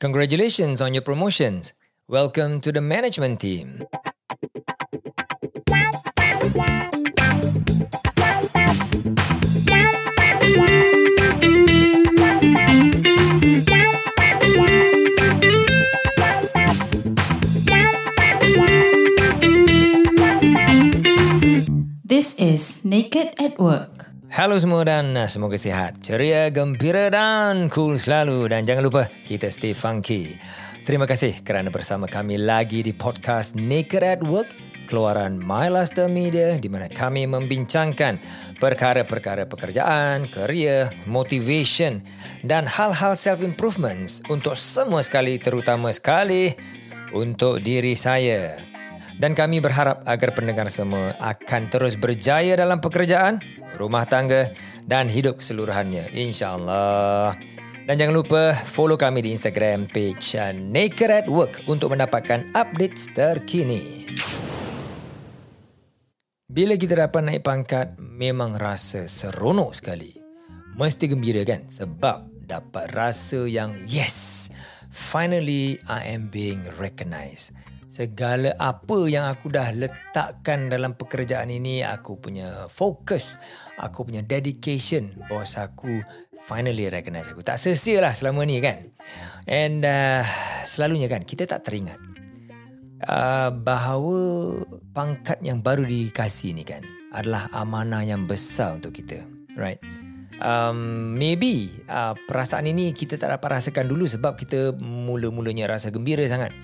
Congratulations on your promotions. Welcome to the management team. This is Naked at Work. Halo semua dan uh, semoga sihat, ceria, gembira dan cool selalu. Dan jangan lupa kita stay funky. Terima kasih kerana bersama kami lagi di podcast Naked at Work keluaran MyLaster Media di mana kami membincangkan perkara-perkara pekerjaan, kerja, motivation dan hal-hal self-improvements untuk semua sekali terutama sekali untuk diri saya. Dan kami berharap agar pendengar semua akan terus berjaya dalam pekerjaan, rumah tangga dan hidup keseluruhannya. InsyaAllah. Dan jangan lupa follow kami di Instagram page uh, Naked at Work untuk mendapatkan updates terkini. Bila kita dapat naik pangkat, memang rasa seronok sekali. Mesti gembira kan? Sebab dapat rasa yang yes, finally I am being recognised segala apa yang aku dah letakkan dalam pekerjaan ini aku punya fokus aku punya dedication bos aku finally recognize aku. Tak sia lah selama ni kan? And uh, selalunya kan kita tak teringat uh, bahawa pangkat yang baru dikasih ni kan adalah amanah yang besar untuk kita right? Um, maybe uh, perasaan ini kita tak dapat rasakan dulu sebab kita mula-mulanya rasa gembira sangat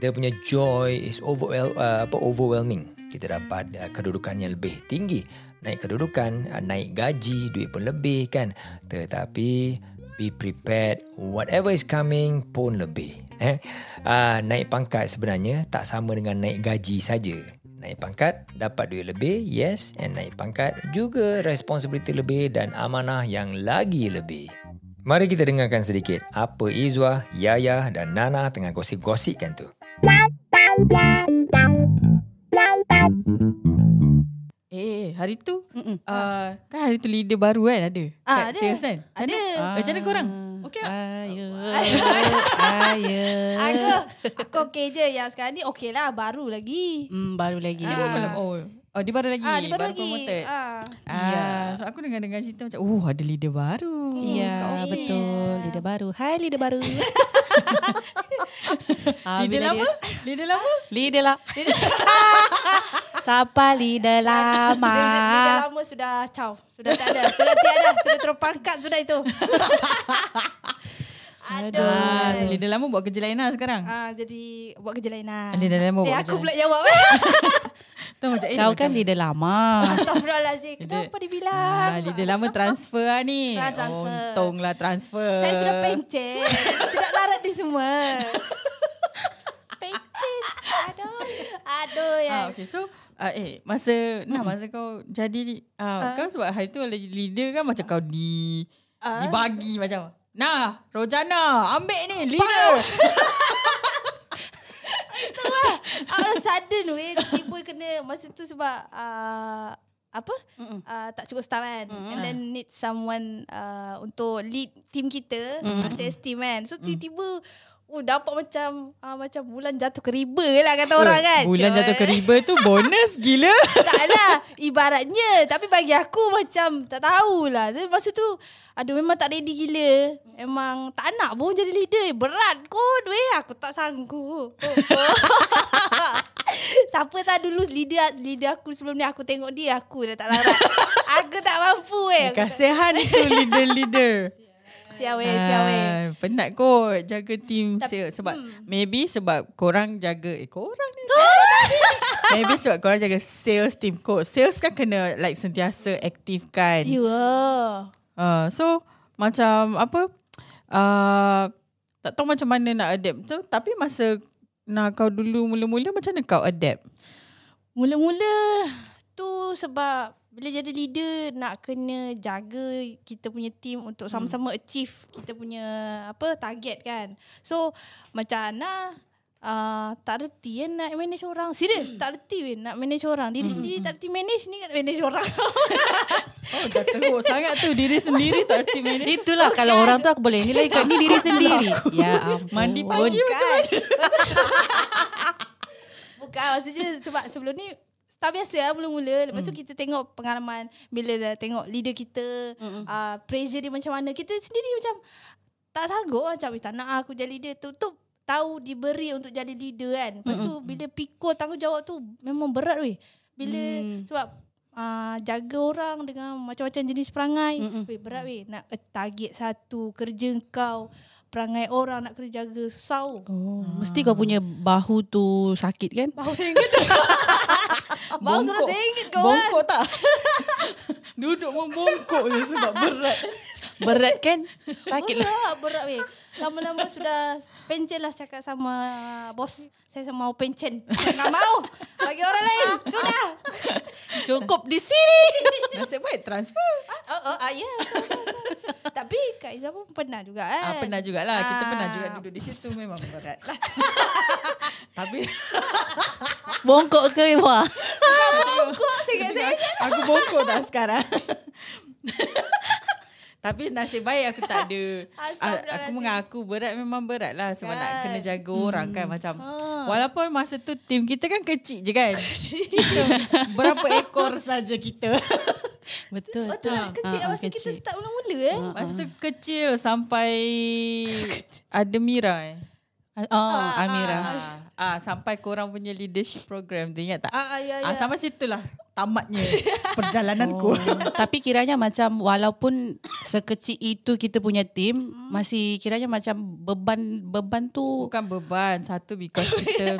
dia punya joy is overwhel, uh, apa overwhelming. Kita dapat uh, kedudukan yang lebih tinggi. Naik kedudukan, uh, naik gaji, duit pun lebih kan. Tetapi be prepared, whatever is coming pun lebih. Eh? Uh, naik pangkat sebenarnya tak sama dengan naik gaji saja. Naik pangkat, dapat duit lebih, yes. And naik pangkat juga responsibility lebih dan amanah yang lagi lebih. Mari kita dengarkan sedikit apa Izwa, Yaya dan Nana tengah gosip-gosipkan tu. Eh, hari tu uh, kan hari tu leader baru kan ada. Ah, kat ada. sales kan? Macam Ada. Mana? Ah. Macam mana korang? Okey tak? Ayo, ayo. Aku Aku okey je Yang sekarang ni okey lah Baru lagi Hmm, baru lagi. Dia pun belum. Oh, oh dia baru lagi. Ah, dia baru, lagi promoted. ah. Ah, so aku dengar-dengar cerita macam, oh ada leader baru. Ya, Kau betul. iya. Leader baru. Hai leader baru. Ah, Leader bila lama? Leader lama? Leader lah. Siapa leader Dia, dia, dia lama? lama sudah Caw Sudah tak ada Sudah tiada Sudah terpangkat Sudah itu Aduh Ah, leader lama buat kerja lain lah sekarang. Ah, jadi buat kerja lain lah. Leader lama Eh, buat aku kerja pula jawab. Tu macam, eh, Kau macam, kan leader lama. Astaghfirullahalazim. Kenapa dia bilang? Ah, leader lama transfer lah ni. Ah, transfer. Untunglah transfer. Saya sudah pencet. Tidak larat di semua. Aduh. Aduh ya. Ah, okay. So, uh, eh, masa, nah, masa kau jadi, uh, kau sebab hari tu leader kan macam kau di, Ah. dibagi macam, nah, Rojana, ambil ni, leader. Out of sudden weh Tiba kena Masa tu sebab uh, Apa uh, Tak cukup staff kan And then need someone uh, Untuk lead team kita uh, Sales team kan So tiba-tiba Oh dapat macam uh, Macam bulan jatuh ke riba lah Kata orang kan. Bulan Cik, jatuh ke riba tu bonus gila. Tak lah Ibaratnya. Tapi bagi aku macam Tak tahulah. Tapi Masa tu Aduh memang tak ready gila. Memang tak nak pun jadi leader. Berat kot weh. Aku tak sanggup. Siapa tahu dulu leader, leader aku sebelum ni Aku tengok dia Aku dah tak larat. Aku tak mampu eh Kasihan itu leader-leader. Siap weh Siap weh Ah, penat kot jaga team Tapi- sales sebab maybe sebab korang jaga eh korang ni. Maybe sebab korang jaga sales team kot. Sales kan kena like sentiasa aktif kan. Ya. Uh, so macam apa uh, tak tahu macam mana nak adapt tu tapi masa nak kau dulu mula-mula macam mana kau adapt? Mula-mula tu sebab bila jadi leader nak kena jaga kita punya team untuk sama-sama achieve kita punya apa target kan. So macam Ana uh, tak reti eh, nak manage orang. Serius, tak reti weh nak manage orang. Diri sendiri tak reti manage ni nak manage orang. Oh, dah teruk sangat tu diri sendiri tak erti manage. Itulah kalau orang tu aku boleh nilai kat ni diri sendiri. Ya ampun. Mandi pagi macam mana? Bukan maksudnya sebab sebelum ni tak biasa lah mula-mula. Lepas tu kita tengok pengalaman bila dah tengok leader kita, uh, pressure dia macam mana. Kita sendiri macam tak sanggup macam "Eh, tak nak ah, aku jadi leader tu. Tu tahu diberi untuk jadi leader kan. Lepas tu bila pikul tanggungjawab tu memang berat weh. Bila sebab uh, jaga orang dengan macam-macam jenis perangai. Weh berat weh. Nak uh, target satu kerja kau. Perangai orang nak kena jaga susah. Oh. Oh, mesti kau punya bahu tu sakit kan? Bahu sengit Bahu suruh sengit kau kan. Bongkok tak? Duduk membongkok je sebab berat. Berat kan? Sakit lah. Berat weh. Lama-lama sudah pencen lah cakap sama bos. Saya mau pencen. Saya tak mau. Bagi orang lain. Sudah. Cukup di sini. Nasib baik transfer. Oh, oh, ah, ya. betul. Tapi Kak Izzah pun pernah juga kan. Ah, pernah jugalah. Kita Ah. pernah juga duduk di situ memang berat lah. Tapi Bongkok ke Iwa? Kok sengit-sengit. aku bongkok dah sekarang. Tapi nasib baik aku tak ada. Aku mengaku berat memang berat lah sebab nak Kan. kena jaga orang kan macam. Ah. Walaupun masa tu tim kita kan kecil je kan. kita, berapa ekor saja kita. Betul. Betul lah kecil Ah, ah, masa kita kecil. start mula-mula eh. Masa tu kecil sampai ada Mira eh. Oh, Amira. Ah, ah, sampai korang punya leadership program tu ingat tak? Ah, ah, ya, Ah, ya. sampai situlah tamatnya perjalananku. Oh, tapi kiranya macam walaupun sekecil itu kita punya tim masih kiranya macam beban beban tu Bukan beban Satu because kita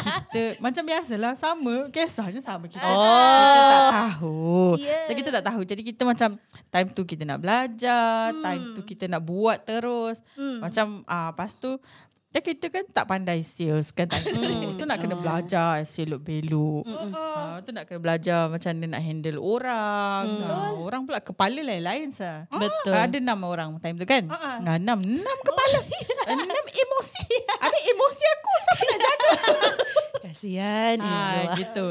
Kita Macam biasalah Sama Kisahnya sama kita Oh. Kita tak tahu Yeah. so, Kita tak tahu Jadi kita macam Time tu kita nak belajar Time tu kita nak buat terus Macam ah, Lepas tu Ya kita kan tak pandai sales kan time tu. So nak kena belajar selok belok. Ah, tu nak kena belajar macam mana nak handle orang. Ah, orang pula kepala lain-lain sah. Betul. Ada enam orang time tu kan? Uh-uh. enam, enam kepala. enam emosi. Ada emosi aku siapa nak jaga? kasihan ah, Izzah. gitu.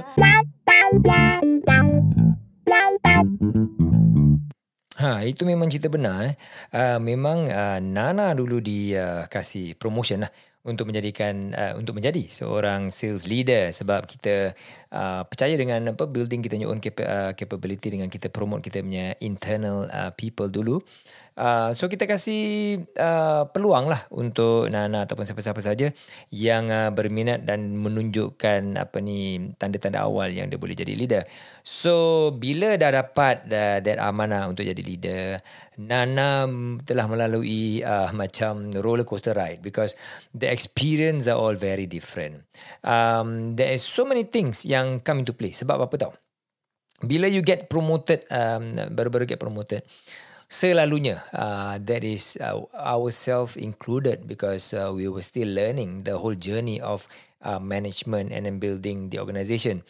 Ha, itu memang cerita benar. Eh. Uh, memang uh, Nana dulu dikasih uh, promotion lah untuk menjadikan uh, untuk menjadi seorang sales leader sebab kita uh, percaya dengan apa building kita punya own capa- uh, capability dengan kita promote kita punya internal uh, people dulu. Uh, so kita kasih uh, peluang lah untuk Nana ataupun siapa-siapa saja yang uh, berminat dan menunjukkan apa ni tanda-tanda awal yang dia boleh jadi leader. So bila dah dapat uh, that amanah untuk jadi leader, Nana telah melalui uh, macam roller coaster ride because the experience are all very different. Um, there is so many things yang come into play. Sebab apa tahu? bila you get promoted um, baru-baru get promoted selalunya uh, that is uh, ourselves included because uh, we were still learning the whole journey of uh, management and then building the organisation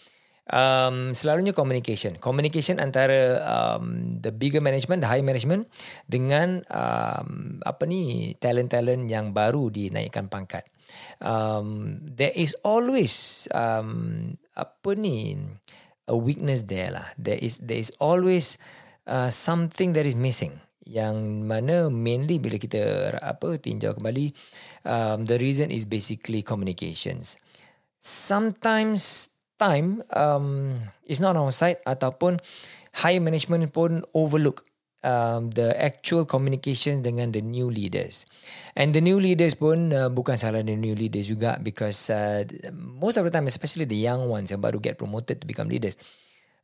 um, selalunya communication. Communication antara um, the bigger management the high management dengan um, apa ni talent-talent yang baru dinaikkan pangkat. Um, there is always um, apa ni a weakness there lah. There is there is always uh, something that is missing. Yang mana mainly bila kita apa tinjau kembali, um, the reason is basically communications. Sometimes time um, is not on our side ataupun high management pun overlook um, the actual communications dengan the new leaders. And the new leaders pun uh, bukan salah the new leaders juga because uh, most of the time, especially the young ones yang baru get promoted to become leaders,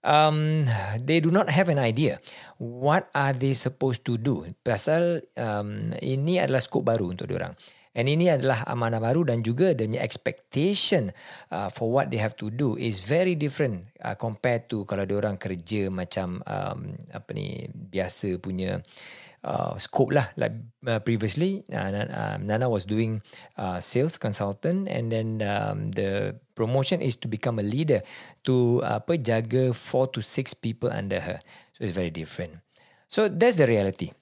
um, they do not have an idea what are they supposed to do. Pasal um, ini adalah skop baru untuk diorang. And ini adalah amanah baru dan juga the expectation uh, for what they have to do is very different uh, compared to kalau diorang kerja macam um, apa ni biasa punya uh, scope lah like uh, previously. Uh, um, Nana was doing uh, sales consultant and then um, the promotion is to become a leader to uh, apa jaga four to six people under her. So it's very different. So that's the reality.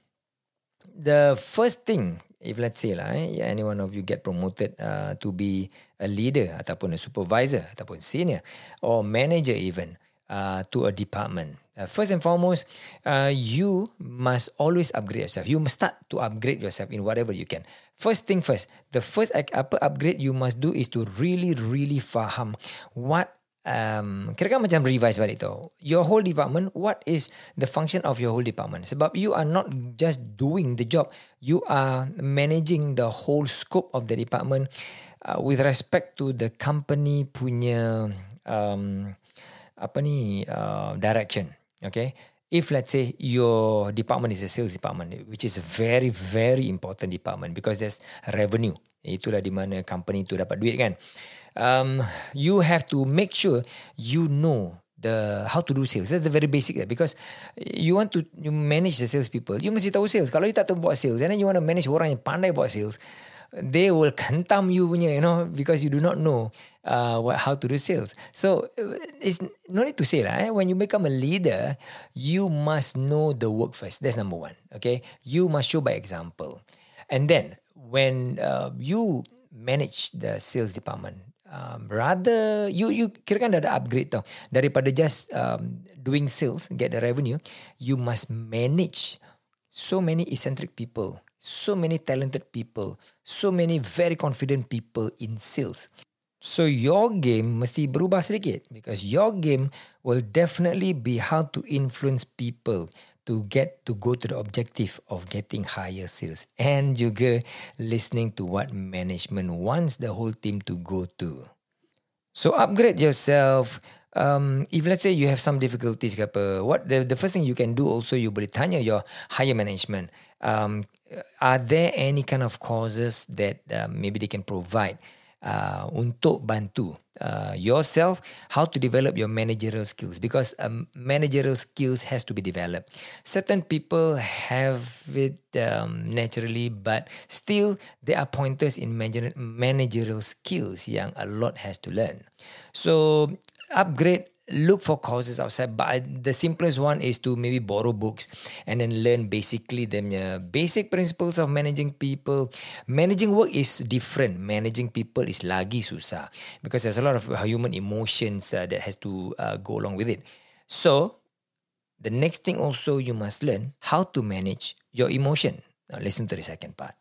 The first thing if let's say lah, eh, any one of you get promoted uh, to be a leader ataupun a supervisor ataupun senior or manager even uh, to a department. Uh, first and foremost, uh, you must always upgrade yourself. You must start to upgrade yourself in whatever you can. First thing first, the first apa upgrade you must do is to really, really faham what um, kira-kira macam revise balik tau. Your whole department, what is the function of your whole department? Sebab you are not just doing the job, you are managing the whole scope of the department uh, with respect to the company punya um, apa ni uh, direction. Okay. If let's say your department is a sales department, which is a very very important department because there's revenue. Itulah di mana company tu dapat duit kan. Um, you have to make sure you know the how to do sales. That's the very basic lah. because you want to you manage the sales people. You mesti tahu sales. Kalau you tak tahu buat sales, then you want to manage orang yang pandai buat sales, they will kentam you punya, you know, because you do not know uh, what how to do sales. So uh, it's no need to say lah. Eh? When you become a leader, you must know the work first. That's number one. Okay, you must show by example, and then when uh, you manage the sales department, um, rather you you kira kan dah ada upgrade tau daripada just um, doing sales get the revenue, you must manage so many eccentric people, so many talented people, so many very confident people in sales. So your game mesti berubah sedikit because your game will definitely be how to influence people to get to go to the objective of getting higher sales and juga listening to what management wants the whole team to go to. So upgrade yourself. Um, if let's say you have some difficulties what the the first thing you can do also you boleh tanya your higher management. Um, are there any kind of causes that uh, maybe they can provide uh, untuk bantu uh, yourself how to develop your managerial skills because um, managerial skills has to be developed. Certain people have it um, naturally, but still there are pointers in manager- managerial skills yang a lot has to learn. So upgrade look for courses outside but the simplest one is to maybe borrow books and then learn basically the uh, basic principles of managing people. Managing work is different. Managing people is lagi susah because there's a lot of human emotions uh, that has to uh, go along with it. So the next thing also you must learn how to manage your emotion. Now listen to the second part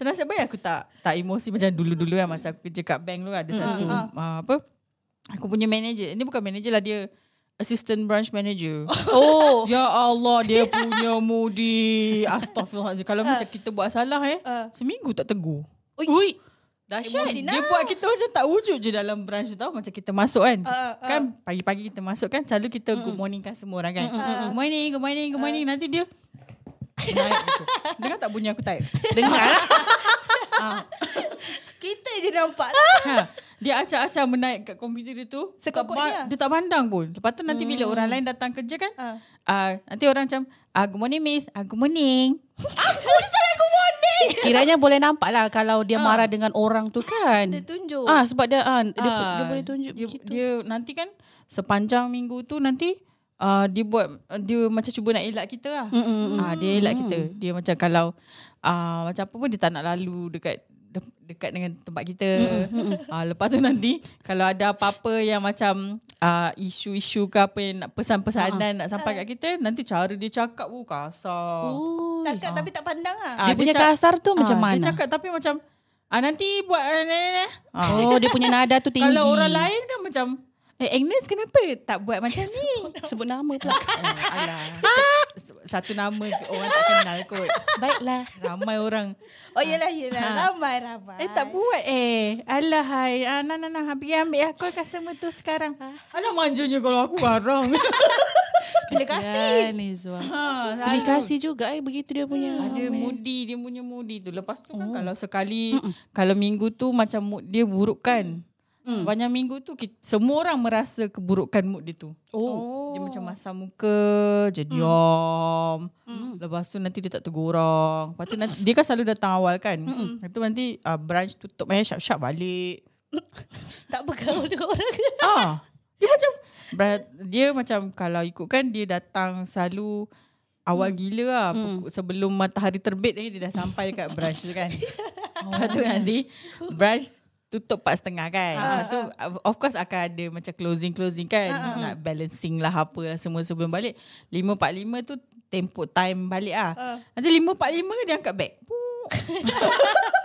Senasib baik aku tak tak emosi macam dulu-dulu kan masa aku kerja kat bank tu ada satu uh, apa aku punya manager. Ini bukan manager lah dia assistant branch manager. Oh. Ya Allah dia punya moody. Astagfirullahalazim. Kalau macam kita buat salah eh seminggu tak tegur. Ui. Dahsyat. Dia buat kita macam tak wujud je dalam branch tu tau Macam kita masuk kan Uh, uh. Kan pagi-pagi kita masuk kan Selalu kita good morning kan semua orang kan Good morning, good morning, good morning Nanti dia Naik gitu Dengar tak bunyi aku type Dengar lah. Kita je nampak. ha, Dia acak-acak menaik kat komputer dia tu Sekokok tak dia. Dia tak pandang pun Lepas tu nanti bila orang lain datang kerja kan Ah. uh, Nanti orang macam ah, Good morning miss ah, Good morning Kiranya boleh nampak lah kalau dia marah dengan orang tu kan. Dia tunjuk. Ah sebab dia ah, dia, Ah, dia boleh tunjuk dia, begitu. dia nanti kan Sepanjang minggu tu nanti uh, Dia buat Dia macam cuba nak elak kita lah Ah, Dia elak kita Dia macam kalau uh, Macam apa pun dia tak nak lalu Dekat de- dekat dengan tempat kita. Ah, lepas tu nanti kalau ada apa-apa yang macam ah, isu-isu ke apa yang nak pesan-pesanan nak sampai kat kita, nanti cara dia cakap oh kasar. Oh. Cakap tapi tak pandang lah. Ah, Dia punya cak- kasar tu macam ah, mana? Dia cakap tapi macam ah, nanti buat ah, ah. Oh, dia punya nada tu tinggi. Kalau orang lain kan macam Eh Agnes kenapa tak buat macam ni? sebut nama pula. Oh, alah. Satu nama orang tak kenal kot. Baiklah. Ramai orang. Oh yelah yelah. Ha. Ramai ramai. Eh tak buat eh. Alah hai. Ah, nah, nah, nah. Pergi ambil aku customer tu sekarang. Alah manjanya kalau aku garang. Bila kasih. Ya, Nizwa. ha, Pilih kasih juga eh begitu dia punya. Ada moody dia punya moody tu. Lepas tu kan kalau sekali kalau minggu tu macam mood dia buruk kan. Sepanjang minggu tu kita, semua orang merasa keburukan mood dia tu. Oh. Dia macam masam muka, je diam. Lepas tu nanti dia tak tegur orang. Lepas tu nanti dia kan selalu datang awal kan. Lepas tu nanti uh, branch tutup eh syap-syap balik. Tak bergaul dengan orang. ah, dia macam dia macam kalau ikutkan dia datang selalu awal gila lah. Pukul- Sebelum matahari terbit lagi dia dah sampai dekat branch tu kan. Lepas tu nanti branch tutup 4.30 kan. Lepas tu of course akan ada macam closing-closing kan. Nak balancing lah apa lah semua sebelum balik. 5.45 tu tempo time balik lah. Nanti 5.45 dia angkat beg.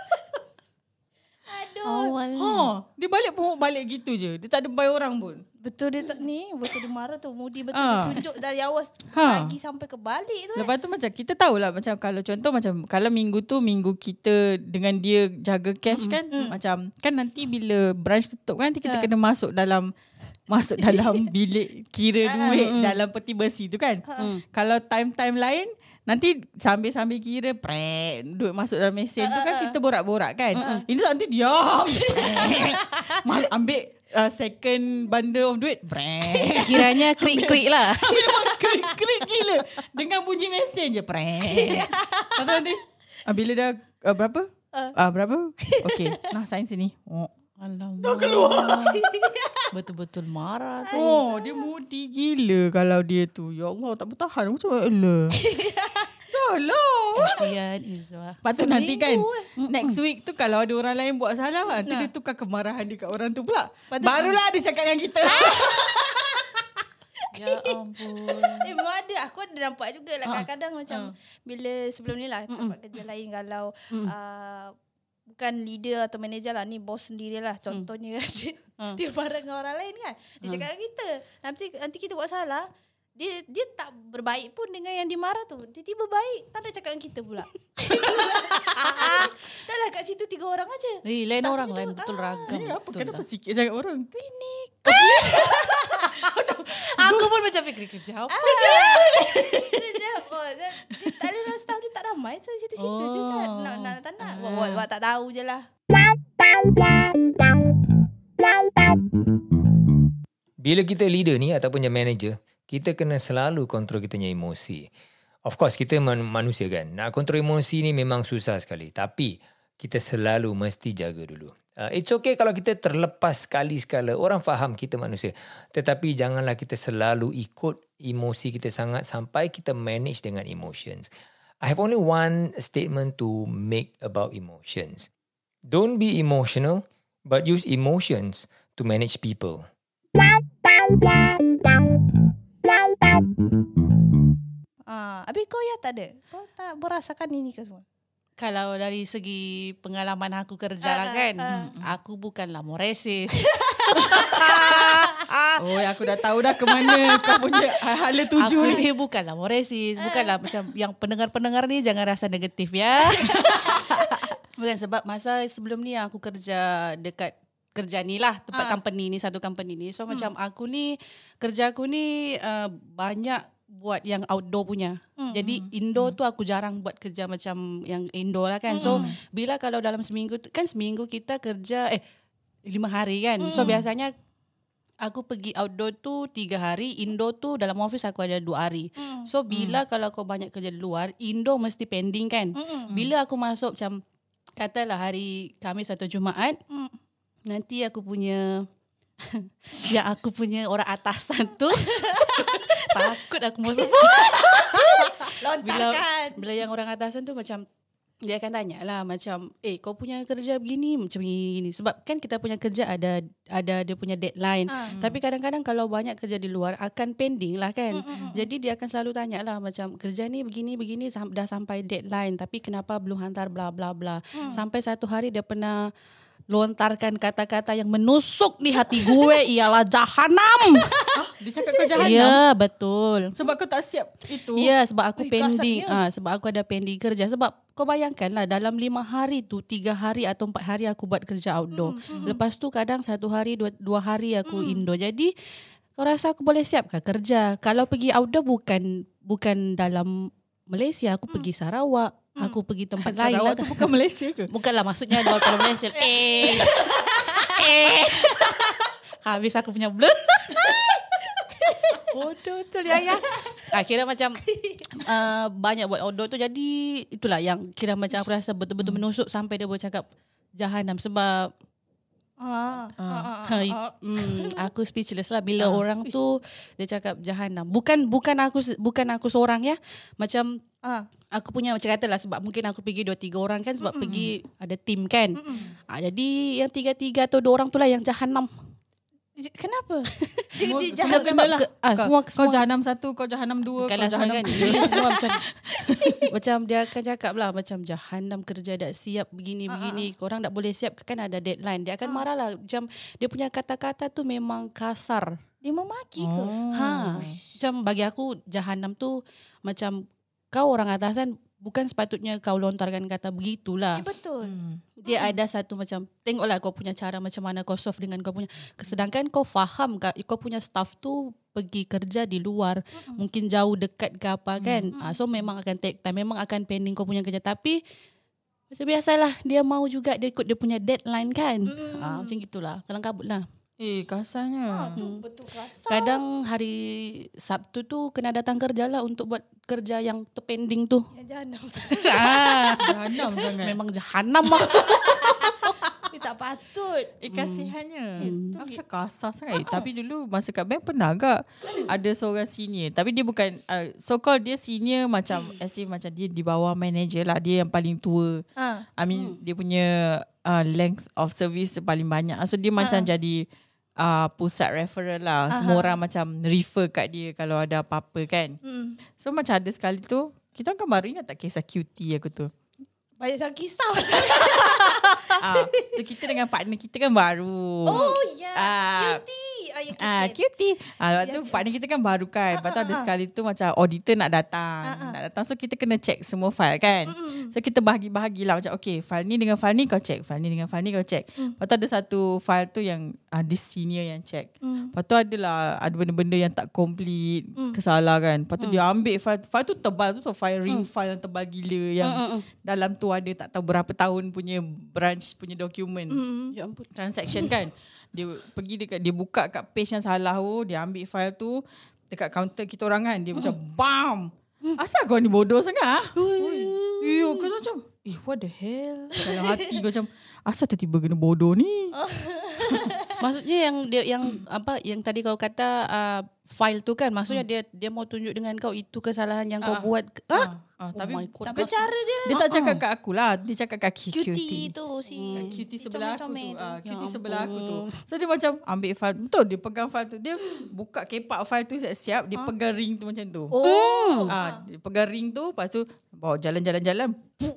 Aduh. Awal. Oh, dia balik pun balik gitu je. Dia tak ada bayar orang pun. Betul dia tak ni, betul dia marah tu. Mudi betul Ah. dia tunjuk dari awal Ha. pagi sampai ke balik tu. Lepas tu macam kita tahulah macam kalau contoh macam kalau minggu tu minggu kita dengan dia jaga cash kan macam kan nanti bila branch tutup kan nanti kita kena masuk dalam masuk dalam bilik kira duit dalam peti besi tu kan. Kalau time-time lain Nanti sambil-sambil kira prek duit masuk dalam mesin tu kan kita borak-borak kan. Ini tak nanti diam. Mal- ambil uh, second bundle of duit. Prek. Kiranya krik-krik lah. Memang krik-krik gila. Dengan bunyi mesin je. Prek. Lepas tu nanti. ah, bila dah uh, berapa? Ah berapa? Okay. Nah sign sini. Oh. Alamak. Dah keluar. Betul-betul marah tu. oh dia mudi gila kalau dia tu. Ya Allah tak bertahan. Macam mana? Lah. Kasihan Izwa. Lepas tu nanti kan Next week tu Kalau ada orang lain buat salah Nanti dia tukar kemarahan dia kat orang tu pula. Barulah dia cakap dengan kita. Ya ampun. Eh memang ada. Aku ada nampak jugalah Kadang-kadang macam Bila sebelum ni lah Tempat kerja lain Kalau uh, Bukan leader atau manager lah Ni bos sendirilah Contohnya dia, dia marah dengan orang lain kan. Dia cakap dengan kita Nanti nanti kita buat salah dia dia tak berbaik pun dengan yang dimarah tu. Dia tiba baik, tak ada cakap dengan kita pula. Dah lah kat situ tiga orang aja. Eh, lain Staff orang dia lain tu, betul ah, ragam. Apa betul kenapa lah. sikit sangat orang Klinik. Aku pun macam fikir kerja apa. Dia je, oh, dia, dia, tak ada lah staff dia tak ramai tu situ-situ Oh. je kan. Nak, nak tak nak. Buat, buat, buat tak tahu je lah. Bila kita leader ni ataupun yang manager, kita kena selalu kontrol kita punya emosi. Of course, kita man- manusia kan. Nak kontrol emosi ni memang susah sekali. Tapi, kita selalu mesti jaga dulu. Uh, it's okay kalau kita terlepas sekali sekala. Orang faham kita manusia. Tetapi janganlah kita selalu ikut emosi kita sangat sampai kita manage dengan emotions. I have only one statement to make about emotions. Don't be emotional, but use emotions to manage people. Ah, habis kau ya tak ada? Kau tak merasakan ini ke semua? Kalau dari segi pengalaman aku kerja lah kan, aku bukanlah moresis. Oh aku dah tahu dah ke mana Kau punya hala tuju aku ni ni bukanlah moresis, bukanlah macam yang pendengar-pendengar ni jangan rasa negatif ya. Bukan sebab masa sebelum ni aku kerja dekat kerja ni lah tempat company ni satu company ni. So macam aku ni kerja aku ni uh, banyak buat yang outdoor punya. Jadi indoor tu aku jarang buat kerja macam yang indoor lah kan. So bila kalau dalam seminggu tu kan seminggu kita kerja eh lima hari kan. So biasanya aku pergi outdoor tu tiga hari, indoor tu dalam office aku ada dua hari. So bila kalau kau banyak kerja luar, indoor mesti pending kan. Bila aku masuk macam katalah hari Khamis atau Jumaat, nanti aku punya yang aku punya orang atasan tu takut aku mau sebut. bila bila yang orang atasan tu macam dia akan tanya lah macam eh kau punya kerja begini? Macam begini sebab kan kita punya kerja ada ada dia punya deadline. Tapi kadang-kadang kalau banyak kerja di luar akan pending lah kan. Jadi dia akan selalu tanya lah macam kerja ni begini begini dah sampai deadline tapi kenapa belum hantar bla bla bla? Sampai satu hari dia pernah lontarkan kata-kata yang menusuk di hati gue ialah jahanam. Dia cakap kau jahat ya betul. Sebab kau tak siap itu? Ya sebab aku Ui, pending kasarnya. ah Sebab aku ada pending kerja. Sebab kau bayangkan lah Dalam lima hari tu Tiga hari atau empat hari Aku buat kerja outdoor. Lepas tu kadang satu hari Dua, dua hari aku indoor. Jadi Kau rasa aku boleh siap ke kerja? Kalau pergi outdoor bukan Bukan dalam Malaysia Aku pergi Sarawak Aku pergi tempat lain Sarawak lah. tu bukan Malaysia ke? Bukanlah maksudnya Luar kalau Malaysia. Eh. Eh. Habis aku punya blur. Bodoh betul ya ya. Ah, kira macam uh, banyak buat outdoor tu jadi itulah yang kira macam aku rasa betul-betul menusuk sampai dia bercakap jahanam sebab. Ah. ah, ah, ah. Ha, hmm, aku speechless lah. Bila orang tu dia cakap jahanam. Bukan bukan aku bukan aku seorang ya. Macam Ah. aku punya macam katalah sebab mungkin aku pergi dua tiga orang kan sebab pergi ada tim kan. Ah, jadi yang tiga-tiga atau dua orang tu lah yang jahanam. Kenapa? dia, Semua, dia semua jahat. kena sebab lah. ke- ah, Kau- semua- kau semua- jahanam satu, kau jahanam dua, kau semua jahanam kan. tiga. Ini semua macam macam dia akan cakap lah macam jahanam kerja dak siap begini begini. Korang tak boleh siap kan ada deadline. Dia akan marah lah. Macam dia punya kata-kata tu memang kasar. Dia memaki ke? Oh. Ha. Macam bagi aku jahanam tu macam kau orang atasan bukan sepatutnya kau lontarkan kata begitulah. Eh, betul. Dia ada satu macam tengoklah kau punya cara macam mana kau solve dengan kau punya. Sedangkan kau faham ka- kau punya staff tu pergi kerja di luar. Mungkin jauh dekat ke apa kan? Ah, so memang akan take time. Memang akan pending kau punya kerja. Tapi macam biasalah dia mau juga dia ikut dia punya deadline kan? Ah, macam gitulah. Kalang kabut lah Eh, kasarnya. Tu betul kasar. kadang hari Sabtu tu kena datang kerja lah untuk buat kerja yang terpending tu. Yang jahanam. ah, Jahanam sangat. memang jahanam lah. Tapi tak patut. Eh kasihannya. Hmm. Apa kasar sangat. Eh, Tapi dulu Masa kat bank pernah agak Ada seorang senior. Tapi dia bukan uh, So called dia senior Macam As if macam dia di bawah manager lah. Dia yang paling tua. Ah. I mean Dia punya uh, Length of service paling banyak So dia macam jadi uh, Pusat referral lah Semua orang macam Refer kat dia Kalau ada apa-apa kan Hmm. So macam ada sekali tu Kita kan baru ingat tak Kisah cutie aku tu Banyak sangat kisah. ah, tu Kita dengan partner kita kan baru oh, ya. Ah. Cutie. Oh, ya, Ah, cutie. Ah, lepas tu Yes. partner kita kan baru kan. Lepas tu ada sekali tu macam auditor nak datang. Nak datang so kita kena check semua file kan. So kita bahagi-bahagi lah macam okay file ni dengan file ni kau check. File ni dengan file ni kau check. Lepas tu ada satu file tu yang ah, this senior yang check. Lepas tu adalah ada benda-benda yang tak complete. Kesalah kan. Lepas tu dia ambil file. File tu tebal tu tu file ring file yang tebal gila yang dalam tu ada tak tahu berapa tahun punya branch punya dokumen ya ampun transaction kan dia pergi dekat dia buka kat page yang salah tu dia ambil file tu dekat kaunter kita orang kan dia macam bam. Asal kau ni bodoh sangat ah? Yo kau macam eh what the hell? Dalam hati kau macam asal tiba-tiba kena bodoh ni Maksudnya yang dia yang apa yang tadi kau kata uh, file tu kan maksudnya dia dia mau tunjuk dengan kau itu kesalahan yang kau Ah. buat. ah, Ah, ah, oh tapi my God. Tapi cara dia. dia tak cakap kat aku lah dia cakap kat Cutie cutie tu si. Cutie si sebelah aku tu. comel-comel Ah, Ya cutie sebelah aku tu. So dia macam ambil file. Betul dia pegang file tu. Dia buka kepak file tu siap-siap. Dia pegang ring tu macam tu. Oh. Ah, dia pegang ring tu. Lepas tu bawa jalan-jalan-jalan. Puk.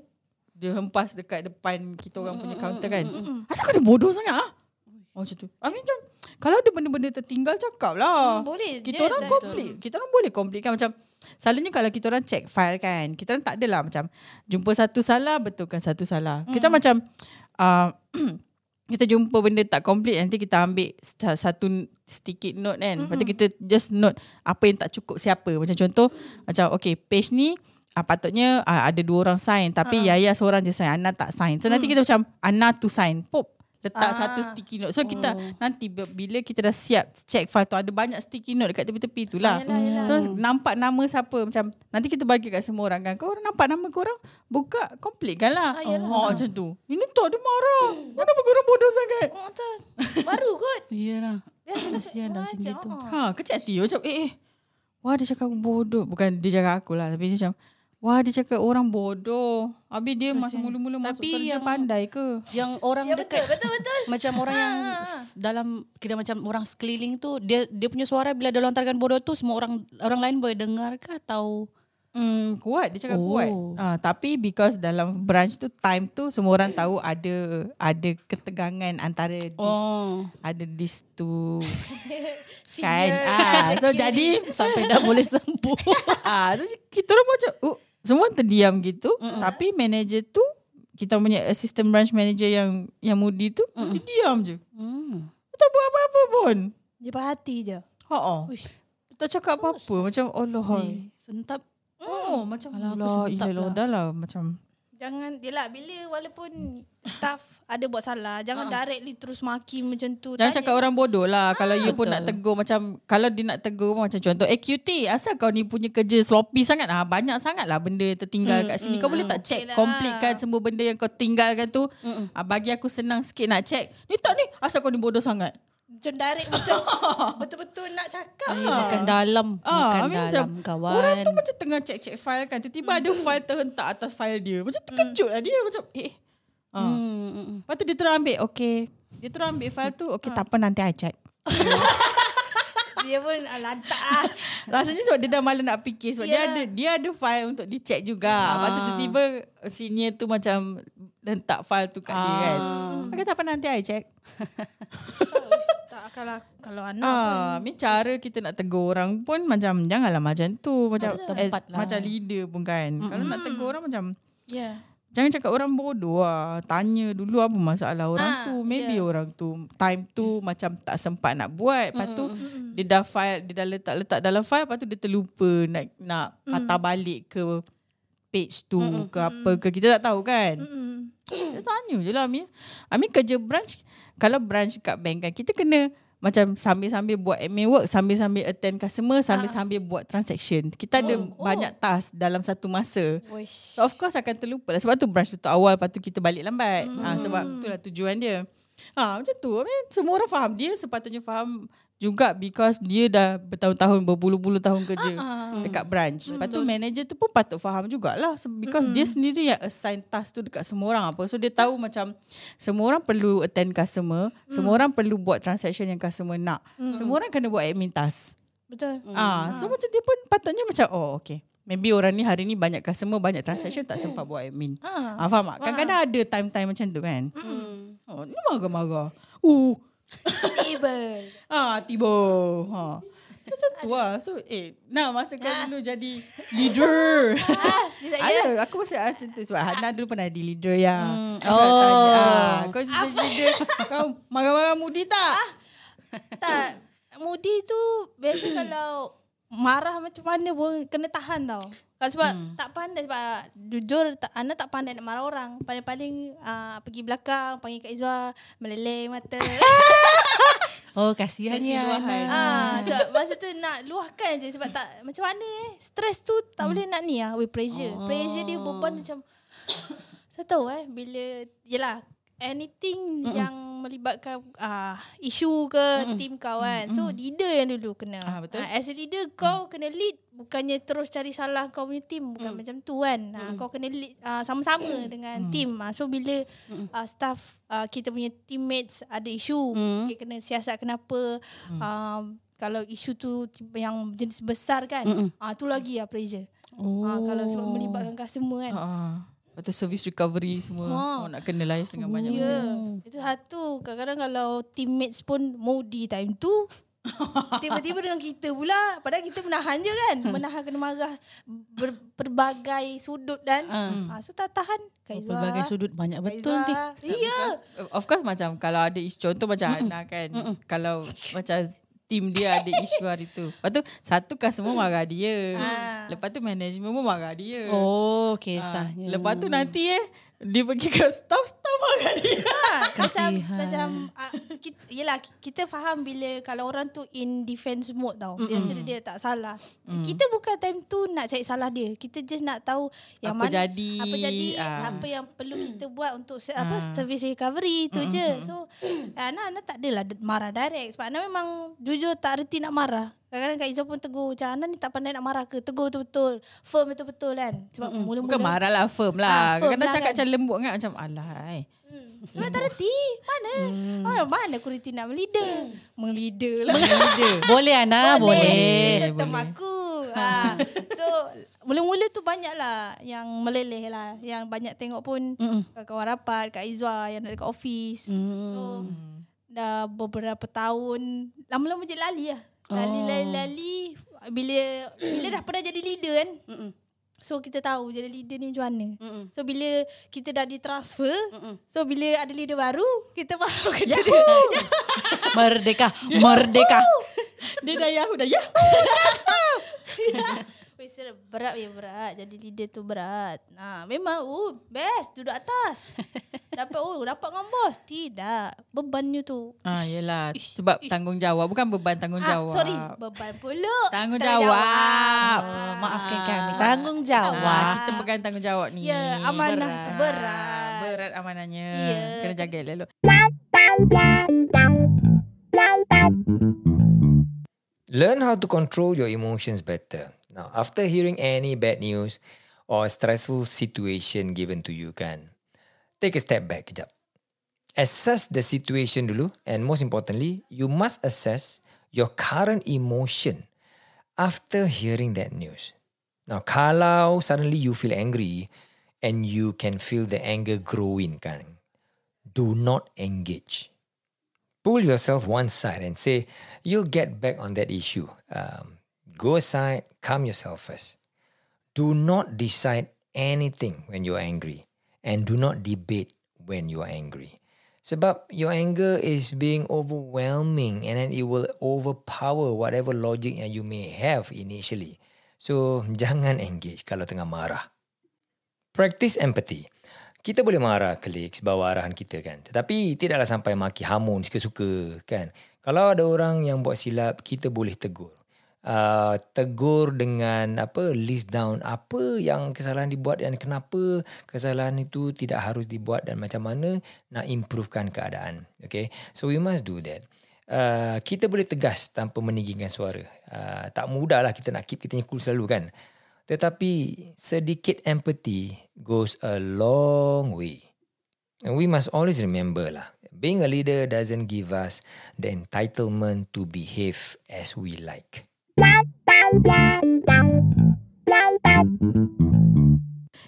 Dia hempas dekat depan kita orang punya counter kan. Asal kau ni bodoh sangat ah? Oh macam tu. I mean, macam, kalau ada benda-benda tertinggal cakap lah. Hmm, boleh Kita orang complete. Kita orang boleh complete kan macam Selalunya kalau kita orang check file kan Kita orang tak adalah macam Jumpa satu salah Betulkan satu salah Kita macam uh, Kita jumpa benda tak complete Nanti kita ambil Satu sedikit note kan Lepas tu kita just note Apa yang tak cukup siapa Macam contoh Macam okay page ni uh, Patutnya uh, ada dua orang sign Tapi Yaya seorang je sign Ana tak sign So nanti kita macam Ana to sign Pop Letak Ah. satu sticky note So kita Nanti bi- bila kita dah siap Check file tu Ada banyak sticky note Dekat tepi-tepi tu lah yelah. So nampak nama siapa Macam Nanti kita bagi kat semua orang kan Kau orang nampak nama korang Buka complete kan lah Ah, yelah. oh, Macam tu Ini tak dia marah Kenapa korang bodoh sangat Oh. Baru kot. Iyalah. Kasihan dah macam Macam, gitu. oh. Ha kecil hati Macam eh eh Wah dia cakap aku bodoh Bukan dia cakap aku lah Tapi dia macam Wah dia cakap orang bodoh Habis dia masa mula-mula masuk Tapi kerja yang- pandai ke Yang orang Ya dekat betul, betul, betul. macam orang yang s- dalam kira macam orang sekeliling tu dia dia punya suara bila dia lontarkan bodoh tu semua orang orang lain boleh dengar ke atau Hmm, kuat dia cakap Oh. kuat. Ah, tapi because dalam branch tu time tu semua orang tahu ada ada ketegangan antara this, oh ada these two kan. Ah, so jadi sampai dah boleh sembuh. ah so kita orang macam oh, semua terdiam gitu Mm-mm. tapi manager tu kita punya assistant branch manager yang yang mudi tu dia diam je. hmm. Tak buat apa-apa pun. Dia perhati je. Ha ah. Tak cakap apa-apa macam Allah. Eh, sentap Oh, macam Alah, Allah sentap ilah lah. dah lah macam Jangan Yelah bila Walaupun Staff Ada buat salah Jangan directly Terus maki macam tu Jangan Tanya. cakap orang bodoh lah. Kalau you pun nak tegur macam kalau dia nak tegur pun macam contoh eh QT asal kau ni punya kerja sloppy sangat ah banyak sangat lah benda tertinggal kat sini. Kau boleh tak check Okey lah. complete kan semua benda yang kau tinggalkan tu. Ah, bagi aku senang sikit nak check. Ni tak ni asal kau ni bodoh sangat. Macam direct Macam Betul-betul nak cakap Eh, makan dalam. Ah, makan I mean dalam macam kawan. Orang tu macam tengah check-check file kan. Tiba-tiba ada file terhentak atas file dia. Macam terkejut lah dia. Macam eh. Ah. Hmm, hmm, hmm. Lepas tu dia terus ambil. Okay. Dia terus ambil file tu. Okay tak apa nanti I check. Dia pun ah, lantak ah. Rasanya sebab dia dah malas nak fikir sebab dia Yalah. ada dia ada file untuk dicek juga. Ah. Lepas tu tiba-tiba senior tu macam letak file tu kat dia kan. Aku tak apa nanti I check. kalau kalau anak pun. Ah, ni cara kita nak tegur orang pun macam janganlah macam tu macam as, lah. macam leader pun kan. Kalau nak tegur orang macam Ya. Jangan cakap orang bodoh lah. Tanya dulu apa masalah orang Ah, tu. Maybe yeah. orang tu time tu macam tak sempat nak buat. Lepas tu dia dah file, dia dah letak-letak dalam file. Lepas tu dia terlupa nak nak patah balik ke page tu ke apa ke. Kita tak tahu kan. Mm. Kita tanya je lah Amin. Amin kerja branch. Kalau branch kat bank kan kita kena macam sambil-sambil buat admin work, sambil-sambil attend customer, sambil-sambil buat transaction. Kita ada banyak task dalam satu masa. Wish. So of course akan terlupa lah. Sebab tu branch tutup awal Lepas tu kita balik lambat mm. ha, Sebab itulah tujuan dia ha, Macam tu I mean, Semua orang faham Dia sepatutnya faham juga Because dia dah bertahun-tahun Berpuluh-puluh tahun kerja uh-uh. Dekat branch Lepas tu manager tu pun patut faham jugalah Se- Because mm. dia sendiri yang assign task tu Dekat semua orang apa So dia tahu macam Semua orang perlu attend customer mm. Semua orang perlu buat transaction yang customer nak mm. Semua orang kena buat admin task Betul. Ah, so macam dia pun patutnya macam oh okay. Maybe orang ni hari ni banyak customer, banyak transaction tak sempat buat admin. Ah. Ah, faham tak? Kadang-kadang ada time-time macam tu kan. Hmm. Oh, ni marah-marah. Uh, Table. ah, tiba. Ha. Macam tu lah. So, eh, nah masa kau dulu jadi leader. ah. Ada, aku masih ada tu. Sebab Hana dulu pernah jadi leader ya. Hmm. Tanya, Oh. ah, kau jadi leader, kau marah-marah mudi tak? Tak. Mudi tu biasa kalau marah macam mana pun kena tahan tau. Kalau sebab hmm. tak pandai sebab jujur tak, Ana tak pandai nak marah orang. Paling-paling uh, pergi belakang panggil Kak Izwa meleleh mata. Oh, kasihan Sesi ya. luahan. ah, sebab masa tu nak luahkan je sebab tak macam mana eh. Stres tu tak boleh nak ni ah with pressure. Oh. Pressure dia beban macam saya tahu eh bila yelah anything Mm-mm. yang melibatkan uh, isu ke Mm-mm. team kau kan. So leader yang dulu kena. Ah, betul. Uh, as a leader kau kena lead bukannya terus cari salah kau punya team bukan macam tu kan. Uh, kau kena lead uh, sama-sama dengan team. Uh, so bila uh, staff uh, kita punya teammates ada isu, kita kena siasat kenapa um, kalau isu tu yang jenis besar kan. Ah uh, tu lagi lah pressure. Oh. Uh, kalau sebab melibatkan customer kan. Ah. Lepas tu service recovery semua. Ah. Oh, nak kena liaise dengan banyak Ya, benda. yeah. itu satu. Kadang-kadang kalau teammates pun moody time tu, tiba-tiba dengan kita pula. Padahal kita menahan je kan. Menahan kena marah ber, berbagai sudut dan. Hmm. Ha, so tak tahan. Oh, Kaizwa. pelbagai sudut banyak betul ni. Iya. Of course macam kalau ada contoh macam Ana kan. Kalau macam tim dia ada isu hari tu. Lepas tu satu customer marah dia. Lepas tu management pun marah dia. Oh, Ah, kisahnya. Lepas tu nanti eh dia pergi ke staff-staff marah dia. Ha, macam macam uh, kita, yelah kita faham bila kalau orang tu in defense mode tau. Biasa dia tak salah. Kita bukan time tu nak cari salah dia. Kita just nak tahu yang Apa mana jadi, apa jadi, ah. apa yang perlu kita buat untuk se- apa service recovery tu je. So Ana Ana tak adalah marah direct sebab Ana memang jujur tak reti nak marah. Kadang-kadang Kak Izzah pun tegur macam Ana ni tak pandai nak marah ke? Tegur betul-betul. Firm betul-betul kan. Sebab mula-mula Bukan marah lah firm Ah, lah. firm Kadang-kadang lah cakap kan. macam lembut kan macam alah eh. Hmm. Sebab tak reti. Mana? Oh, mana aku reti nak meleader? Meleader lah. Leader. Boleh Ana, boleh. Tetap aku. Ha. So, mula-mula tu banyak lah yang meleleh lah. Yang banyak tengok pun kawan rapat, Kak Izwa yang ada dekat office. So, dah beberapa tahun. Lama-lama je lali lah. Lali, lali, lali. Bila bila dah pernah jadi leader kan. So kita tahu jadi leader ni macam mana. So bila kita dah ditransfer, so bila ada leader baru, kita faham kerja dia. Merdeka, merdeka. Dia dah Yahoo dah Yahoo. Weh, serius, berat ya berat. Jadi leader tu berat. Nah, memang oh best duduk atas. dapat oh dapat dengan bos. Tidak. Bebannya tu. Ah, yelah. Ish, Sebab ish. tanggungjawab. Bukan beban Ah, tanggungjawab. sorry, beban pula. Tanggungjawab. Oh, maafkan kami. Tanggungjawab. Wah, kita pegang tanggungjawab ni. Ya, amanah berat. Ah, Berat amanahnya. Ya. Kena jaga elok. Learn how to control your emotions better. Now, after hearing any bad news or stressful situation given to you, kan, take a step back kejap. Assess the situation dulu and most importantly, you must assess your current emotion after hearing that news. Now, kalau suddenly you feel angry and you can feel the anger growing, kan, do not engage pull yourself one side and say you'll get back on that issue. Um, go aside, calm yourself first. Do not decide anything when you're angry, and do not debate when you are angry. Sebab your anger is being overwhelming and then it will overpower whatever logic yang you may have initially. So, jangan engage kalau tengah marah. Practice empathy. Kita boleh marah klik bawah arahan kita kan. Tetapi tidaklah sampai maki hamun suka-suka kan. Kalau ada orang yang buat silap, kita boleh tegur. Uh, tegur dengan apa list down apa yang kesalahan dibuat dan kenapa kesalahan itu tidak harus dibuat dan macam mana nak improvekan keadaan. Okay. So we must do that. Uh, kita boleh tegas tanpa meninggikan suara. Uh, tak mudahlah kita nak keep kita cool selalu kan. Tetapi sedikit empathy goes a long way. And we must always remember lah, being a leader doesn't give us the entitlement to behave as we like.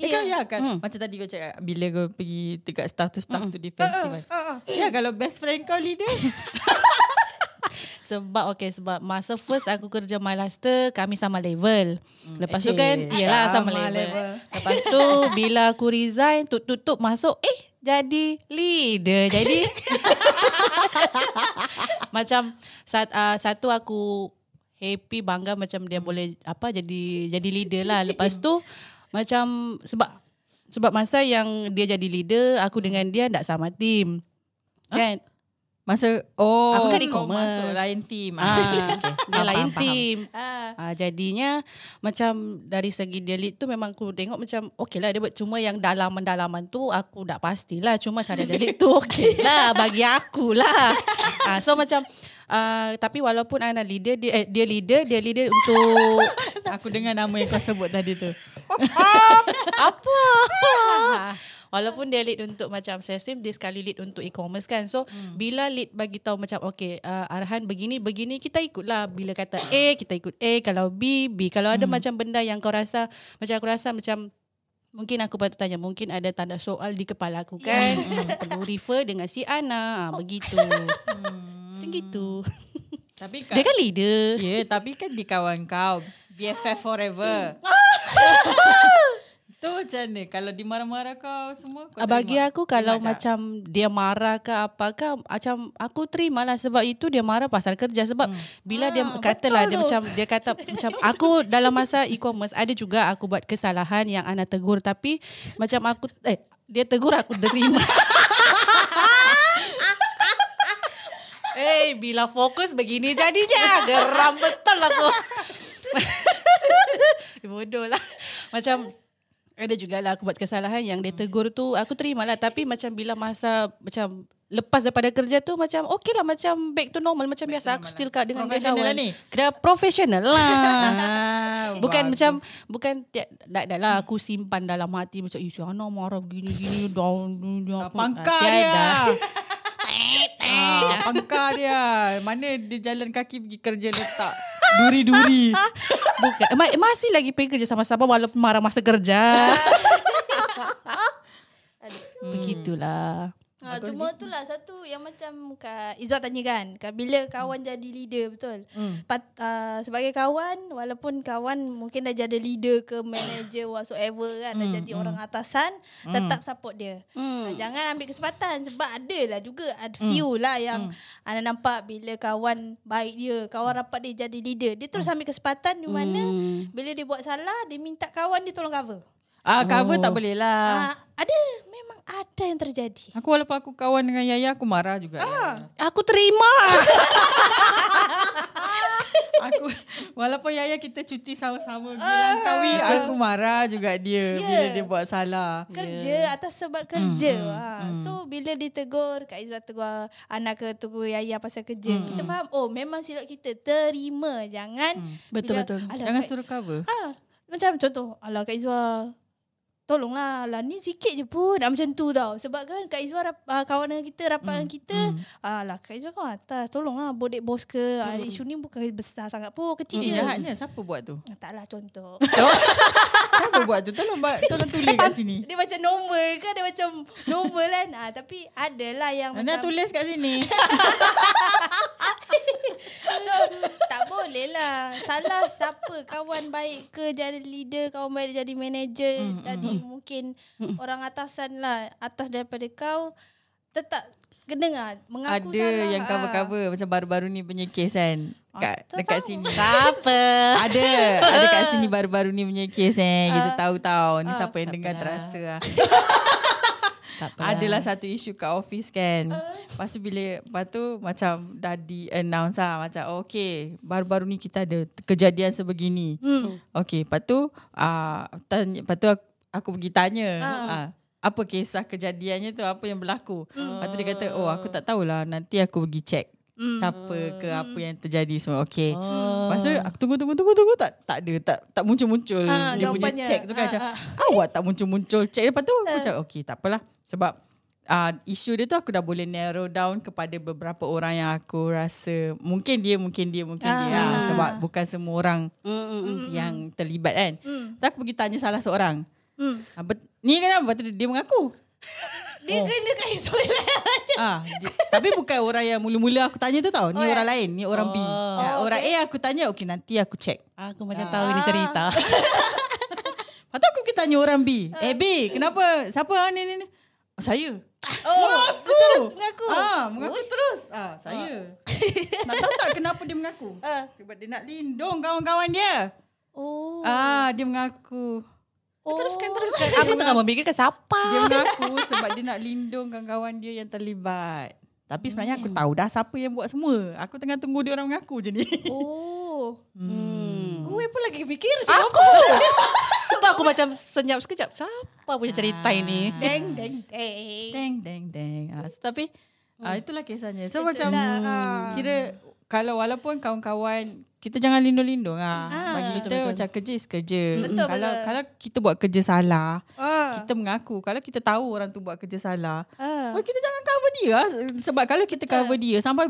Eh kau ya kan Hmm. Macam tadi kau cakap Bila kau pergi Dekat staff tu Staff tu defensive kan Ya kalau best friend kau leader Sebab okay sebab masa first aku kerja my laster kami sama level. Lepas tu kan iyalah sama sama, level. level. Lepas tu bila aku resign tutup-tutup masuk eh jadi leader. Jadi macam sat, uh, satu aku happy bangga macam dia boleh apa jadi jadi leader lah. Lepas tu macam sebab sebab masa yang dia jadi leader aku dengan dia tak sama team. Kan? Masa Oh Aku kan e-commerce. masuk lain team Ah, dia lain faham, faham. team. Ah, jadinya macam dari segi dia lead tu memang aku tengok macam okey lah dia buat cuma yang dalaman-dalaman tu aku tak pastilah cuma cara dia lead tu okey lah bagi aku lah. Ah, so macam ah, tapi walaupun anak leader dia eh, dia leader dia leader untuk Aku dengar nama yang kau sebut tadi tu apa? Walaupun dia lead untuk macam sales team, dia sekali lead untuk e-commerce kan. So, hmm. bila lead bagi tahu macam okay, uh, arahan begini, begini, kita ikutlah. Bila kata A, kita ikut A. Kalau B, B. Kalau ada macam benda yang kau rasa, macam aku rasa macam Mungkin aku patut tanya, mungkin ada tanda soal di kepala aku kan. Hmm, perlu refer dengan si Ana. Ah, begitu. Macam gitu. Tapi kan Dia kan leader. Ya yeah, tapi kan di kawan kau BFF forever Tu macam mana Kalau dimarah-marah kau semua kau Ah, Bagi terima? aku kalau Terima macam dia marah ke apa ke macam aku terima lah sebab itu dia marah pasal kerja sebab bila dia Ah, katalah dia tu. macam dia kata macam aku dalam masa e-commerce ada juga aku buat kesalahan yang anak tegur tapi macam aku eh dia tegur aku terima. Eh, bila fokus begini jadinya geram betul aku. Bodoh lah. Macam ada jugalah aku buat kesalahan yang dia tegur tu aku terima lah tapi macam bila masa macam lepas daripada kerja tu macam okey lah macam back to normal macam biasa aku still kat dengan dia kawan. lah ni? Kena professional lah. Ah, Bukan bagus. macam bukan tak tak tak lah aku simpan dalam hati macam isi Ana marah gini-gini down dia Ah, Pangkar dia ah, Pangkar dia Mana dia jalan kaki pergi kerja letak Duri-duri Bukan Ma- masih lagi pergi kerja sama-sama walaupun marah masa kerja. Begitulah. Ha, cuma tu lah satu yang macam Kak Izzat tanya kan Kak, Bila kawan jadi leader betul? Hmm. Pat, uh, Sebagai kawan Walaupun kawan mungkin dah jadi leader ke manager whatsoever kan Dah jadi orang atasan Tetap support dia. Hmm. Ha, Jangan ambil kesempatan Sebab ada lah juga Ada few lah yang Anda nampak bila kawan baik dia Kawan rapat dia jadi leader. Dia terus ambil kesempatan Di mana Bila dia buat salah Dia minta kawan dia tolong cover Ah cover tak boleh lah. Ah, Ada Memang ada yang terjadi Aku walaupun aku kawan dengan Yaya aku marah juga. Ah. Aku terima. Aku walaupun Yaya kita cuti sama-sama pergi Langkawi, aku marah juga dia Ya. bila dia buat salah. kerja atas sebab kerja. ha. So bila ditegur Kak Izwa tegur anak ke tegur Yaya pasal kerja. Kita faham oh memang silap kita terima. Jangan Betul, bila, betul. Jangan suruh cover. ha, macam contoh alah Kak Izwa Tolonglah lah ni sikit je pun ah, Macam tu tau Sebab kan Kak Izwa rap, uh, Kawan dengan kita Rapat dengan kita Alah Kak Izwa kau atas Tolonglah bodek bos ke ah, Isu ni bukan besar sangat pun Kecil Eh, je jahatnya siapa buat tu? Taklah contoh Siapa buat tu? Tolong tolong tulis kat sini. Dia macam normal kan Dia macam normal kan ah, Tapi adalah yang Nana macam tulis kat sini. So tak boleh lah Salah siapa Kawan baik ke Jadi leader Kawan baik jadi manager Jadi mungkin Orang atasan lah Atas daripada kau Tetap Kena lah Mengaku Ada salah yang ah. cover-cover macam baru-baru ni punya kes kan. Kat, tak dekat tahu. sini. Apa? Ada. Ada kat sini baru-baru ni punya kes eh. Kita tahu tahu. Ni siapa yang siapa dengar dah? terasa lah. Adalah satu isu kat office kan. Lepas tu bila lepas tu macam dah di announce lah macam oh, okay baru-baru ni kita ada kejadian sebegini. Hmm. Okay lepas tu uh, tanya, lepas tu aku, aku pergi tanya uh. apa kisah kejadiannya tu apa yang berlaku. Lepas tu dia kata oh aku tak tahulah nanti aku pergi check. Siapa ke apa yang terjadi semua. Okay. Oh. Lepas tu aku tunggu tunggu tunggu tunggu tak tak ada tak tak muncul-muncul Ah, dia punya jawapannya. check tu kan Ah, macam ah. awak tak muncul-muncul check lepas tu aku macam okay tak apalah sebab uh, isu dia tu aku dah boleh narrow down kepada beberapa orang yang aku rasa mungkin dia mungkin dia mungkin Ah, dia ah, sebab bukan semua orang Mm, mm, mm. yang terlibat kan. Hmm. So aku pergi tanya salah seorang. Hmm. Ah, bet, ni lepas tu dia, dia mengaku. Dia kena kat Israel Ah, tapi bukan orang yang mula-mula aku tanya tu tau. Ni Oh, ya? orang lain, ni orang B. Oh. Ah, Oh, orang okay. A aku tanya, okey nanti aku check. Aku macam tahu ini cerita. Lepas tu aku pergi tanya orang B. Eh B, kenapa? Siapa ah, ni ni ni? Ah, saya. Oh Mengaku. Terus mengaku Ah, mengaku terus. Ah, saya. nak tahu tak kenapa dia mengaku? Ah. Sebab dia nak lindung kawan-kawan dia. Oh Ah, dia mengaku. Oh. Teruskan, teruskan. Aku tengah memikirkan siapa. Dia mengaku sebab dia nak lindung kawan-kawan dia yang terlibat. Tapi sebenarnya aku tahu dah siapa yang buat semua. Aku tengah tunggu dia orang mengaku je ni. Oh Hmm. Gue pun lagi fikir Aku. Tu aku macam senyap sekejap. Siapa punya cerita ini? Deng deng deng Deng deng deng. Ah, tapi ah, itulah kisahnya. So Itulah, macam ah. kira kalau walaupun kawan-kawan kita jangan lindung-lindung ah. Ah. Bagi kita Betul, betul. macam kerja is kerja. Betul, kalau betul. kalau kita buat kerja salah, ah. kita mengaku. Kalau kita tahu orang tu buat kerja salah, Ah. oh, kita jangan cover dia ah. sebab kalau kita cover dia sampai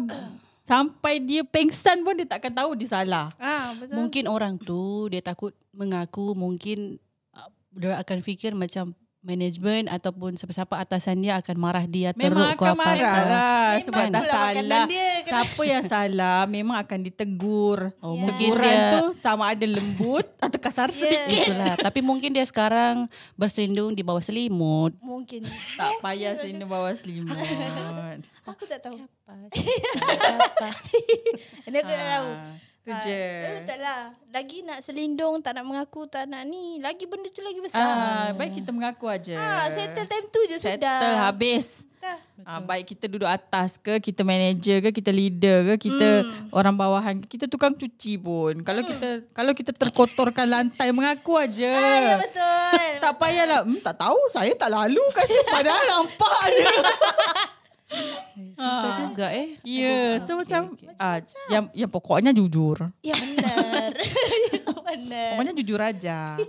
sampai dia pengsan pun dia takkan tahu dia salah. Ah, betul. Mungkin orang tu dia takut mengaku mungkin uh, dia akan fikir macam manajemen ataupun siapa-siapa atasan dia akan marah dia teruk Memang ke akan apa. marah lah Memang sebab dah salah. dia, Siapa yang salah memang akan ditegur. Oh, mungkin Teguran dia tu sama ada lembut atau kasar Ya. sedikit. itulah. Tapi mungkin dia sekarang berselindung di bawah selimut. Mungkin Tak payah sini bawa selimut. Aku tak tahu Siapa? Ini aku tak tahu Tu Ah, je. eh, Tak lah Lagi nak selindung Tak nak mengaku Tak nak ni Lagi benda tu lagi Ah, besar baik kita mengaku aja. ah, Settle time tu je Settle sudah habis. Dah. Ah, baik kita duduk atas ke, kita manager ke, kita leader ke, kita Hmm. orang bawahan, kita tukang cuci pun. Kalau kita kalau kita terkotorkan lantai mengaku aja. ah, Ya betul Tak payahlah. Hmm, tak tahu saya tak lalu kat situ padahal nampak je. Susah juga eh. Ya, so macam ah, yang yang pokoknya jujur. Ya benar Ya benar Pokoknya jujur aja.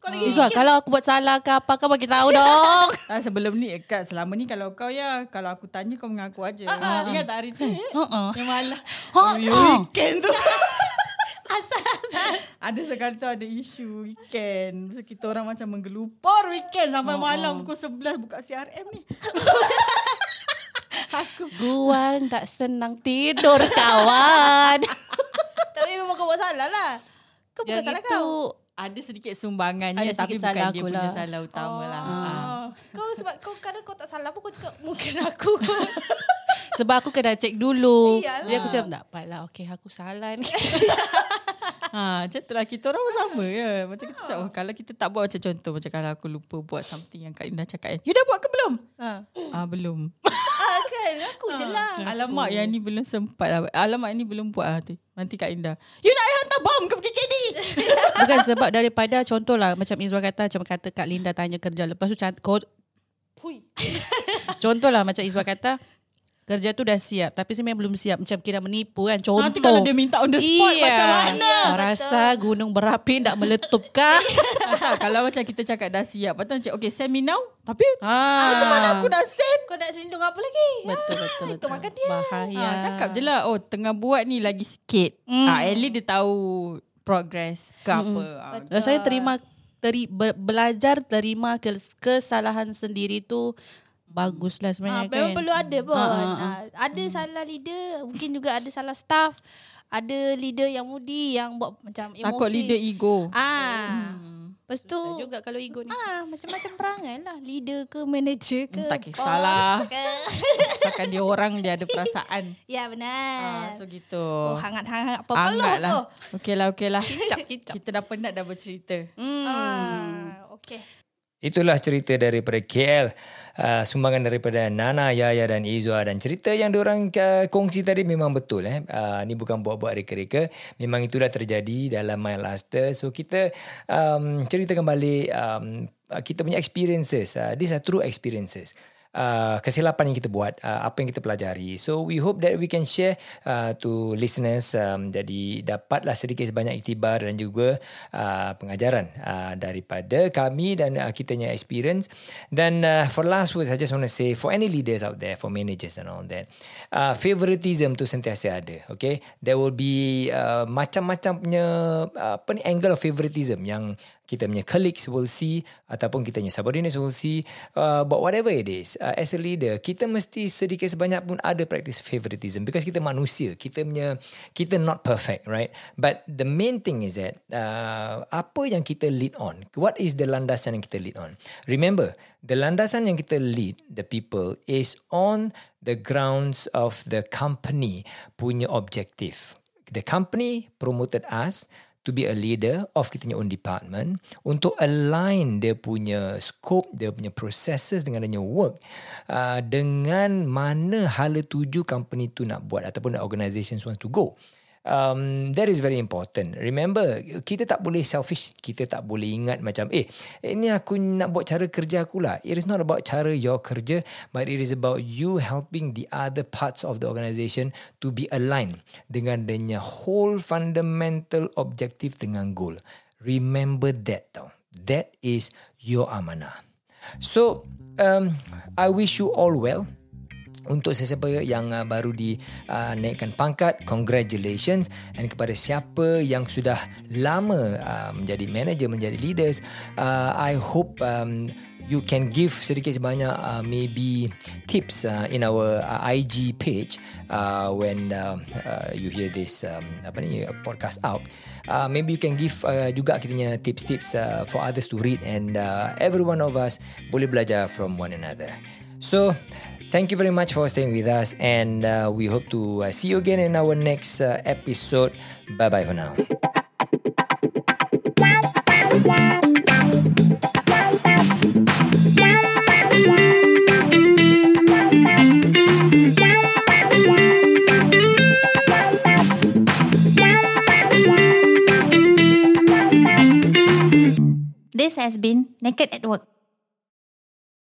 Kau lagi Izwa, kalau aku buat salah ke apa kau bagi tahu dong. Ah, sebelum ni kat selama ni kalau kau ya kalau aku tanya kau mengaku aja. Ingat tak hari tu? eh? Uh-uh. Yang malah. Ha, ah. weekend tu. Asal-asal Ada sekali tu ada isu weekend. So, kita orang macam menggelupur weekend sampai oh, malam pukul 11 buka CRM ni. Guang tak senang tidur kawan. Tapi memang kau buat salah lah. Kau bukan Yang salah itu kau. Ada sedikit sumbangannya Ada tapi sedikit bukan salah dia aku punya lah. salah utama lah. Ah. Oh. Kau sebab kau kadang kau tak salah pun kau cakap mungkin aku. Sebab aku kena cek dulu. Iyalah. Dia aku macam tak apalah. Okay aku salah ni. Ha, macam tu lah kita orang pun sama ya. Macam kita cakap, oh, kalau kita tak buat macam contoh macam kalau aku lupa buat something yang Kak Indah cakap. You dah buat ke belum? ha. Ah belum. ah, kan aku je lah. Alamak yang ni belum sempat lah. Alamak ni belum buat lah tu. Nanti Kak Indah. You nak hantar bom ke PKKD? Bukan sebab daripada contoh lah. Macam Izwa kata. Macam kata Kak Linda tanya kerja. Lepas tu cantik. Hui. contoh lah macam Izwa kata. Kerja tu dah siap. Tapi sebenarnya belum siap. Macam kira menipu kan. Contoh. Nanti kalau dia minta on the spot iya. macam mana? Rasa gunung berapi tak meletup kah? Ah, kalau macam kita cakap dah siap. Lepas tu macam okay send me now. Tapi ah. macam mana aku nak send? Kau nak selindung apa lagi? Betul betul Itu betul. makan dia. Bahaya. Ah, cakap je lah Oh tengah buat ni lagi sikit mm. ah, At least dia tahu Progress ke apa ah, Rasanya terima teri, be, belajar terima kes, kesalahan sendiri tu baguslah Ah, sebenarnya memang kan. perlu ada pun. Ah, ah, Ah, ada salah leader, mungkin juga ada salah staff. Ada leader yang mudi yang buat macam emosi. Takut leader ego Ah. Lepas tu Susah juga kalau ego ni. ah macam-macam perangai lah. Leader ke manager ke. Hmm, tak kisahlah. Asalkan dia orang Dia ada perasaan ya benar. ah, So gitu oh, hangat-hangat apa perlu Hangat tu. lah Okey lah okey lah Kicap, kicap. Kita dah penat dah bercerita Hmm. Ah, okey. Itulah cerita daripada KL. Uh, sumbangan daripada Nana, Yaya dan Izwa. Dan cerita yang diorang uh, kongsi tadi memang betul. Eh. Uh, ni bukan buat-buat reka-reka. Memang itulah terjadi dalam My Luster. So kita um, cerita kembali um, uh, kita punya experiences. Uh, these are true experiences. Uh, kesilapan yang kita buat, uh, apa yang kita pelajari. So we hope that we can share uh, to listeners. Um, jadi dapatlah sedikit sebanyak iktibar dan juga uh, pengajaran uh, daripada kami dan uh, kitanya experience. Dan uh, for last words, I just want to say for any leaders out there, for managers and all that, uh, favoritism tu sentiasa ada. Okay, there will be uh, macam-macam punya uh, apa ni angle of favoritism yang kita punya colleagues will see ataupun kita punya subordinates will see uh, but whatever it is uh, as a leader kita mesti sedikit sebanyak pun ada practice favoritism. Because kita manusia kita punya kita not perfect right? But the main thing is that uh, apa yang kita lead on? What is the landasan yang kita lead on? Remember the landasan yang kita lead the people is on the grounds of the company punya objective. The company promoted us to be a leader of kita punya own department untuk align dia punya scope, dia punya processes dengan dia punya work uh, dengan mana hala tuju company tu nak buat ataupun organisation wants to go. Um, that is very important. Remember, kita tak boleh selfish. Kita tak boleh ingat macam, eh, ini aku nak buat cara kerja aku lah. It is not about cara your kerja, but it is about you helping the other parts of the organisation to be aligned dengan dia whole fundamental objective dengan goal. Remember that tau. That is your amanah. So, um, I wish you all well untuk sesiapa yang uh, baru dinaikkan uh, pangkat congratulations. And kepada siapa yang sudah lama uh, menjadi manager menjadi leaders uh, I hope um, you can give sedikit sebanyak uh, maybe tips uh, in our uh, IG page uh, when uh, uh, you hear this um, apa ni podcast out. Uh, maybe you can give uh, juga kitanya tips-tips uh, for others to read and uh, every one of us boleh belajar from one another. So Thank you very much for staying with us, and uh, we hope to uh, see you again in our next uh, episode. Bye bye for now. This has been Naked at Work.